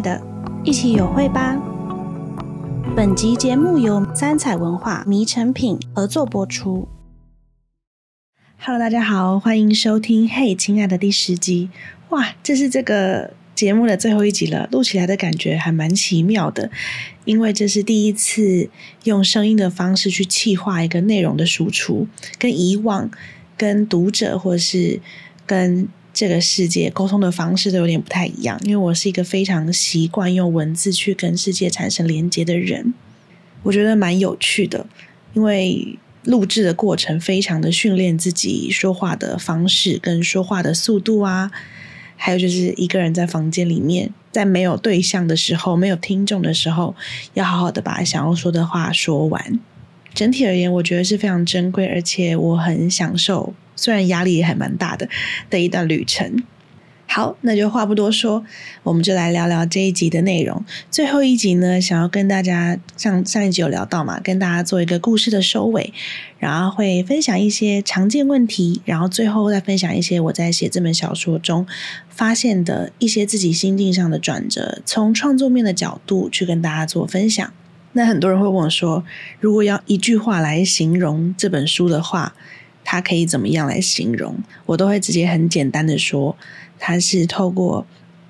的，一起有会吧。本集节目由三彩文化迷成品合作播出。Hello，大家好，欢迎收听《嘿，亲爱的》第十集。哇，这是这个节目的最后一集了，录起来的感觉还蛮奇妙的，因为这是第一次用声音的方式去气化一个内容的输出，跟以往跟读者或是跟这个世界沟通的方式都有点不太一样，因为我是一个非常习惯用文字去跟世界产生连接的人，我觉得蛮有趣的，因为录制的过程非常的训练自己说话的方式跟说话的速度啊，还有就是一个人在房间里面，在没有对象的时候，没有听众的时候，要好好的把想要说的话说完。整体而言，我觉得是非常珍贵，而且我很享受。虽然压力也还蛮大的的一段旅程。好，那就话不多说，我们就来聊聊这一集的内容。最后一集呢，想要跟大家上上一集有聊到嘛，跟大家做一个故事的收尾，然后会分享一些常见问题，然后最后再分享一些我在写这本小说中发现的一些自己心境上的转折，从创作面的角度去跟大家做分享。那很多人会问我说，如果要一句话来形容这本书的话，它可以怎么样来形容？我都会直接很简单的说，它是透过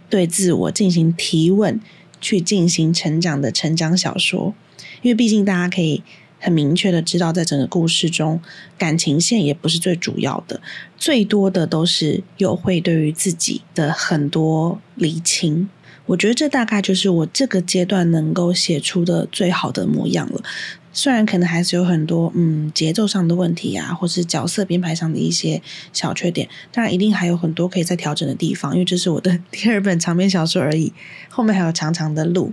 对自我进行提问去进行成长的成长小说。因为毕竟大家可以很明确的知道，在整个故事中，感情线也不是最主要的，最多的都是有会对于自己的很多理清。我觉得这大概就是我这个阶段能够写出的最好的模样了。虽然可能还是有很多嗯节奏上的问题啊，或是角色编排上的一些小缺点，当然一定还有很多可以再调整的地方，因为这是我的 第二本长篇小说而已，后面还有长长的路。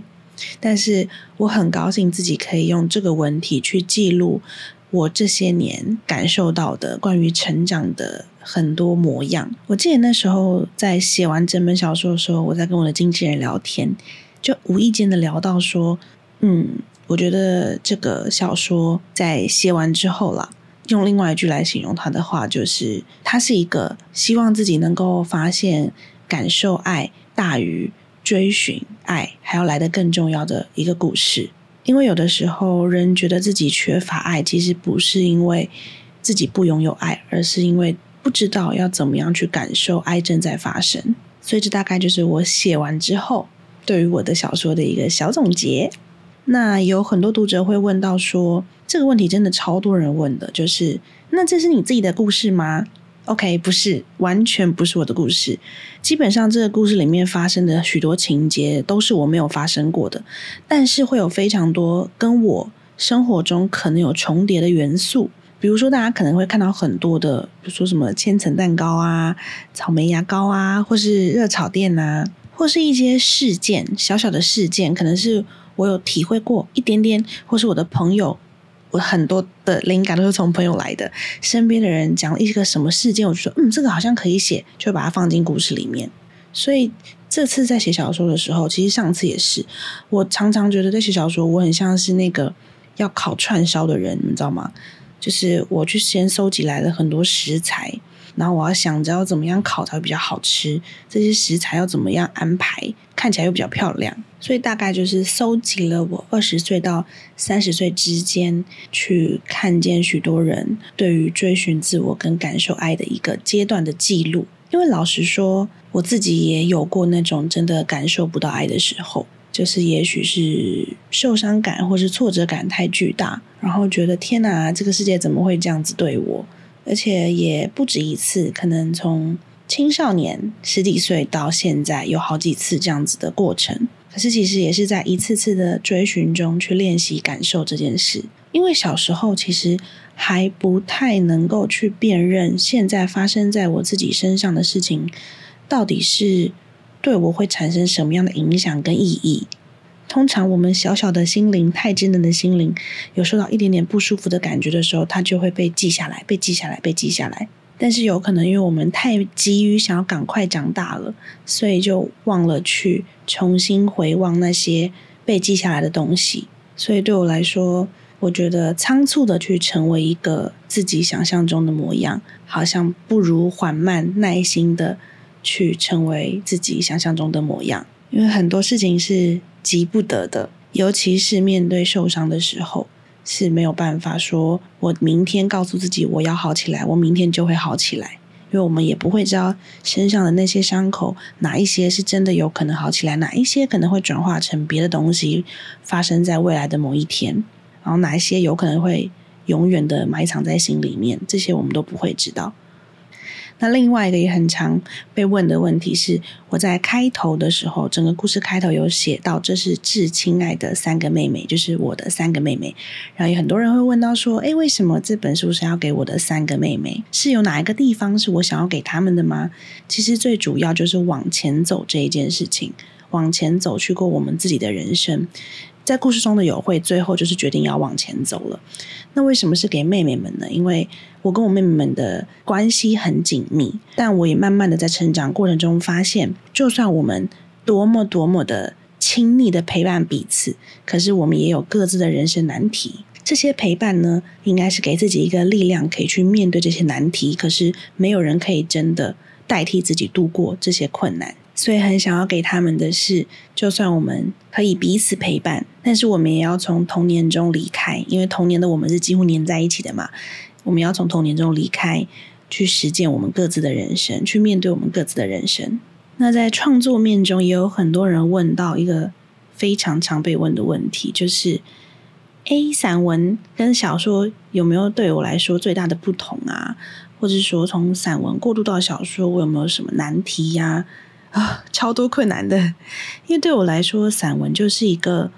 但是我很高兴自己可以用这个文体去记录我这些年感受到的关于成长的很多模样。我记得那时候在写完整本小说的时候，我在跟我的经纪人聊天，就无意间的聊到说，嗯。我觉得这个小说在写完之后啦，用另外一句来形容它的话，就是它是一个希望自己能够发现、感受爱大于追寻爱还要来得更重要的一个故事。因为有的时候人觉得自己缺乏爱，其实不是因为自己不拥有爱，而是因为不知道要怎么样去感受爱正在发生。所以这大概就是我写完之后对于我的小说的一个小总结。那有很多读者会问到说，这个问题真的超多人问的，就是那这是你自己的故事吗？OK，不是，完全不是我的故事。基本上这个故事里面发生的许多情节都是我没有发生过的，但是会有非常多跟我生活中可能有重叠的元素。比如说，大家可能会看到很多的，比如说什么千层蛋糕啊、草莓牙膏啊，或是热炒店啊，或是一些事件，小小的事件，可能是。我有体会过一点点，或是我的朋友，我很多的灵感都是从朋友来的。身边的人讲了一个什么事件，我就说，嗯，这个好像可以写，就把它放进故事里面。所以这次在写小说的时候，其实上次也是，我常常觉得在写小说，我很像是那个要烤串烧的人，你知道吗？就是我去先收集来了很多食材。然后我要想着要怎么样烤才会比较好吃，这些食材要怎么样安排，看起来又比较漂亮。所以大概就是搜集了我二十岁到三十岁之间去看见许多人对于追寻自我跟感受爱的一个阶段的记录。因为老实说，我自己也有过那种真的感受不到爱的时候，就是也许是受伤感或是挫折感太巨大，然后觉得天哪，这个世界怎么会这样子对我？而且也不止一次，可能从青少年十几岁到现在，有好几次这样子的过程。可是其实也是在一次次的追寻中去练习感受这件事。因为小时候其实还不太能够去辨认现在发生在我自己身上的事情，到底是对我会产生什么样的影响跟意义。通常我们小小的心灵，太稚嫩的心灵，有受到一点点不舒服的感觉的时候，它就会被记下来，被记下来，被记下来。但是有可能因为我们太急于想要赶快长大了，所以就忘了去重新回望那些被记下来的东西。所以对我来说，我觉得仓促的去成为一个自己想象中的模样，好像不如缓慢耐心的去成为自己想象中的模样。因为很多事情是急不得的，尤其是面对受伤的时候，是没有办法说我明天告诉自己我要好起来，我明天就会好起来。因为我们也不会知道身上的那些伤口哪一些是真的有可能好起来，哪一些可能会转化成别的东西，发生在未来的某一天，然后哪一些有可能会永远的埋藏在心里面，这些我们都不会知道。那另外一个也很常被问的问题是，我在开头的时候，整个故事开头有写到，这是致亲爱的三个妹妹，就是我的三个妹妹。然后有很多人会问到说，诶，为什么这本书是要给我的三个妹妹？是有哪一个地方是我想要给他们的吗？其实最主要就是往前走这一件事情，往前走去过我们自己的人生。在故事中的友会最后就是决定要往前走了。那为什么是给妹妹们呢？因为我跟我妹妹们的关系很紧密，但我也慢慢的在成长过程中发现，就算我们多么多么的亲密的陪伴彼此，可是我们也有各自的人生难题。这些陪伴呢，应该是给自己一个力量，可以去面对这些难题。可是没有人可以真的代替自己度过这些困难。所以很想要给他们的是，就算我们可以彼此陪伴，但是我们也要从童年中离开，因为童年的我们是几乎黏在一起的嘛。我们要从童年中离开，去实践我们各自的人生，去面对我们各自的人生。那在创作面中，也有很多人问到一个非常常被问的问题，就是诶，散文跟小说有没有对我来说最大的不同啊？或者说从散文过渡到小说，我有没有什么难题呀？啊超多困难的，因为对我来说，散文就是一个，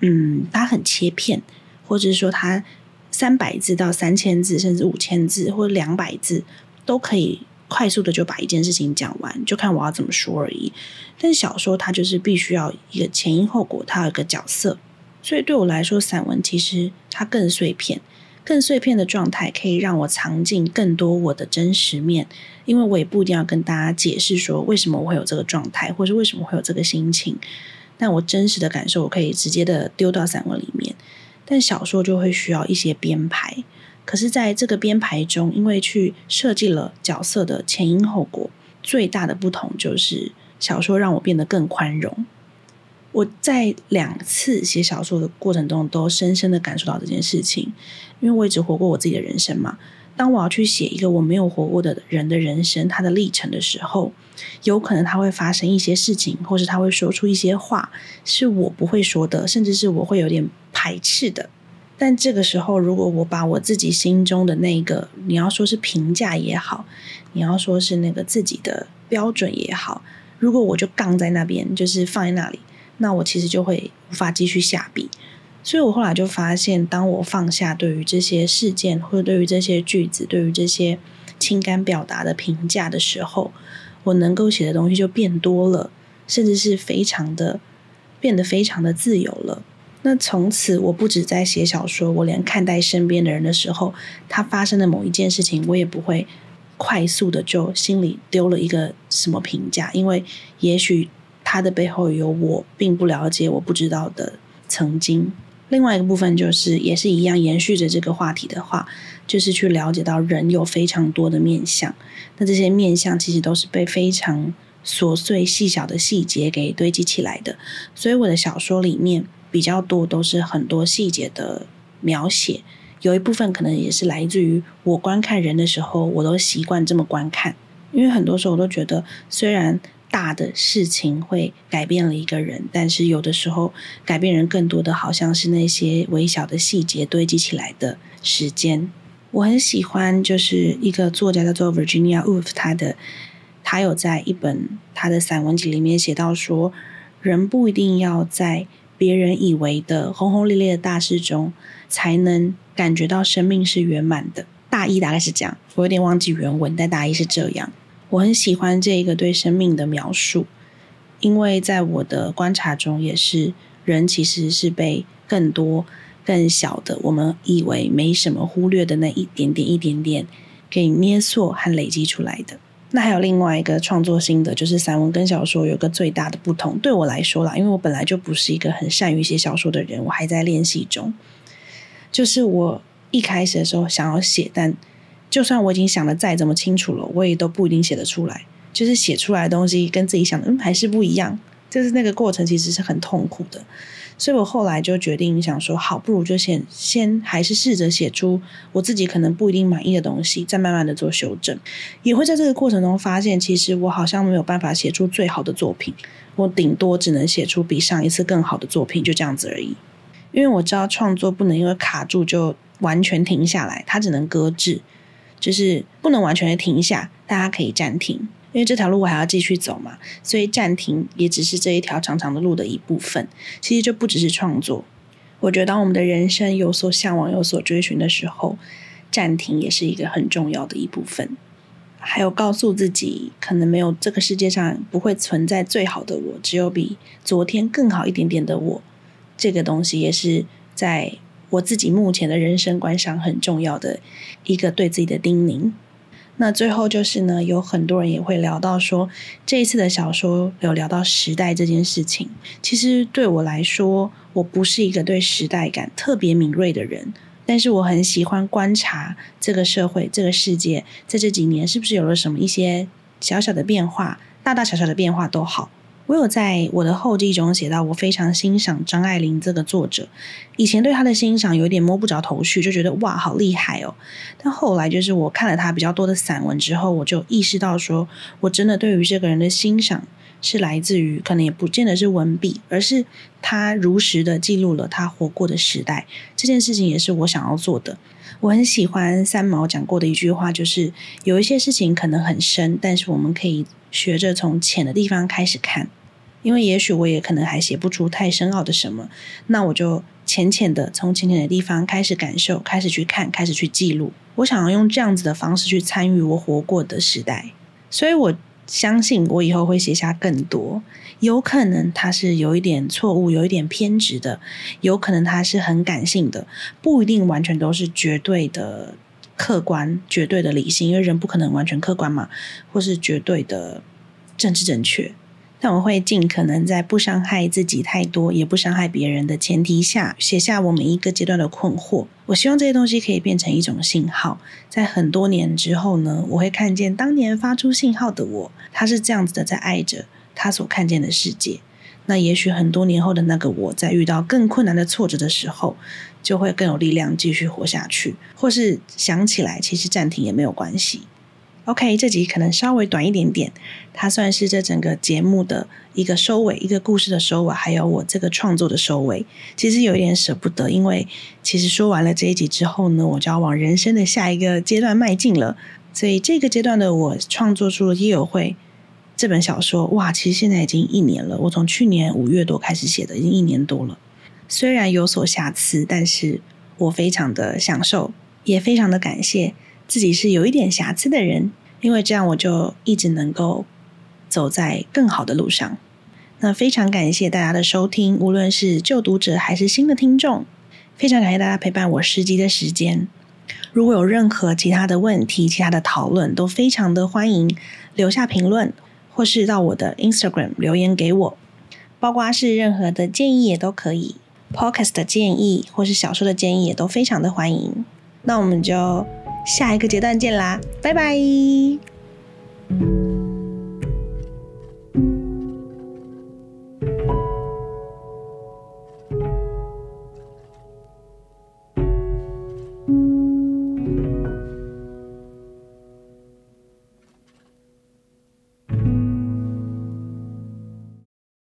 嗯，它很切片，或者是说它三百字到三千字，甚至五千字或者两百字，都可以快速的就把一件事情讲完，就看我要怎么说而已。但小说它就是必须要一个前因后果，它有一个角色，所以对我来说，散文其实它更碎片。更碎片的状态可以让我藏进更多我的真实面，因为我也不一定要跟大家解释说为什么我会有这个状态，或是为什么会有这个心情。但我真实的感受，我可以直接的丢到散文里面。但小说就会需要一些编排，可是在这个编排中，因为去设计了角色的前因后果，最大的不同就是小说让我变得更宽容。我在两次写小说的过程中，都深深的感受到这件事情，因为我一直活过我自己的人生嘛。当我要去写一个我没有活过的人的人生，他的历程的时候，有可能他会发生一些事情，或是他会说出一些话，是我不会说的，甚至是我会有点排斥的。但这个时候，如果我把我自己心中的那个，你要说是评价也好，你要说是那个自己的标准也好，如果我就杠在那边，就是放在那里。那我其实就会无法继续下笔，所以我后来就发现，当我放下对于这些事件，或者对于这些句子，对于这些情感表达的评价的时候，我能够写的东西就变多了，甚至是非常的变得非常的自由了。那从此，我不止在写小说，我连看待身边的人的时候，他发生的某一件事情，我也不会快速的就心里丢了一个什么评价，因为也许。它的背后有我并不了解、我不知道的曾经。另外一个部分就是，也是一样延续着这个话题的话，就是去了解到人有非常多的面相。那这些面相其实都是被非常琐碎细小的细节给堆积起来的。所以我的小说里面比较多都是很多细节的描写，有一部分可能也是来自于我观看人的时候，我都习惯这么观看。因为很多时候我都觉得，虽然大的事情会改变了一个人，但是有的时候改变人更多的好像是那些微小的细节堆积起来的时间。我很喜欢，就是一个作家叫做 Virginia Woolf，他的他有在一本他的散文集里面写到说，人不一定要在别人以为的轰轰烈烈的大事中才能感觉到生命是圆满的。大意大概是这样，我有点忘记原文，但大意是这样。我很喜欢这一个对生命的描述，因为在我的观察中，也是人其实是被更多、更小的我们以为没什么忽略的那一点点、一点点给捏塑和累积出来的。那还有另外一个创作心得，就是散文跟小说有个最大的不同。对我来说啦，因为我本来就不是一个很善于写小说的人，我还在练习中。就是我一开始的时候想要写，但就算我已经想得再怎么清楚了，我也都不一定写得出来。就是写出来的东西跟自己想的，嗯，还是不一样。就是那个过程其实是很痛苦的。所以我后来就决定想说，好，不如就先先还是试着写出我自己可能不一定满意的东西，再慢慢的做修正。也会在这个过程中发现，其实我好像没有办法写出最好的作品，我顶多只能写出比上一次更好的作品，就这样子而已。因为我知道创作不能因为卡住就完全停下来，它只能搁置，就是不能完全的停下，大家可以暂停。因为这条路我还要继续走嘛，所以暂停也只是这一条长长的路的一部分。其实就不只是创作，我觉得当我们的人生有所向往、有所追寻的时候，暂停也是一个很重要的一部分。还有告诉自己，可能没有这个世界上不会存在最好的我，只有比昨天更好一点点的我。这个东西也是在我自己目前的人生观上很重要的一个对自己的叮咛。那最后就是呢，有很多人也会聊到说，这一次的小说有聊到时代这件事情。其实对我来说，我不是一个对时代感特别敏锐的人，但是我很喜欢观察这个社会、这个世界在这几年是不是有了什么一些小小的变化，大大小小的变化都好。我有在我的后记中写到，我非常欣赏张爱玲这个作者。以前对她的欣赏有点摸不着头绪，就觉得哇，好厉害哦。但后来就是我看了她比较多的散文之后，我就意识到说，我真的对于这个人的欣赏是来自于，可能也不见得是文笔，而是他如实的记录了他活过的时代。这件事情也是我想要做的。我很喜欢三毛讲过的一句话，就是有一些事情可能很深，但是我们可以。学着从浅的地方开始看，因为也许我也可能还写不出太深奥的什么，那我就浅浅的从浅浅的地方开始感受，开始去看，开始去记录。我想要用这样子的方式去参与我活过的时代，所以我相信我以后会写下更多。有可能他是有一点错误，有一点偏执的，有可能他是很感性的，不一定完全都是绝对的。客观、绝对的理性，因为人不可能完全客观嘛，或是绝对的政治正确。但我会尽可能在不伤害自己太多，也不伤害别人的前提下，写下我每一个阶段的困惑。我希望这些东西可以变成一种信号，在很多年之后呢，我会看见当年发出信号的我，他是这样子的，在爱着他所看见的世界。那也许很多年后的那个我在遇到更困难的挫折的时候，就会更有力量继续活下去，或是想起来其实暂停也没有关系。OK，这集可能稍微短一点点，它算是这整个节目的一个收尾，一个故事的收尾，还有我这个创作的收尾。其实有一点舍不得，因为其实说完了这一集之后呢，我就要往人生的下一个阶段迈进了。所以这个阶段的我创作出了《夜友会》。这本小说哇，其实现在已经一年了。我从去年五月多开始写的，已经一年多了。虽然有所瑕疵，但是我非常的享受，也非常的感谢自己是有一点瑕疵的人，因为这样我就一直能够走在更好的路上。那非常感谢大家的收听，无论是旧读者还是新的听众，非常感谢大家陪伴我十集的时间。如果有任何其他的问题、其他的讨论，都非常的欢迎留下评论。或是到我的 Instagram 留言给我，包括是任何的建议也都可以，Podcast 的建议或是小说的建议也都非常的欢迎。那我们就下一个阶段见啦，拜拜。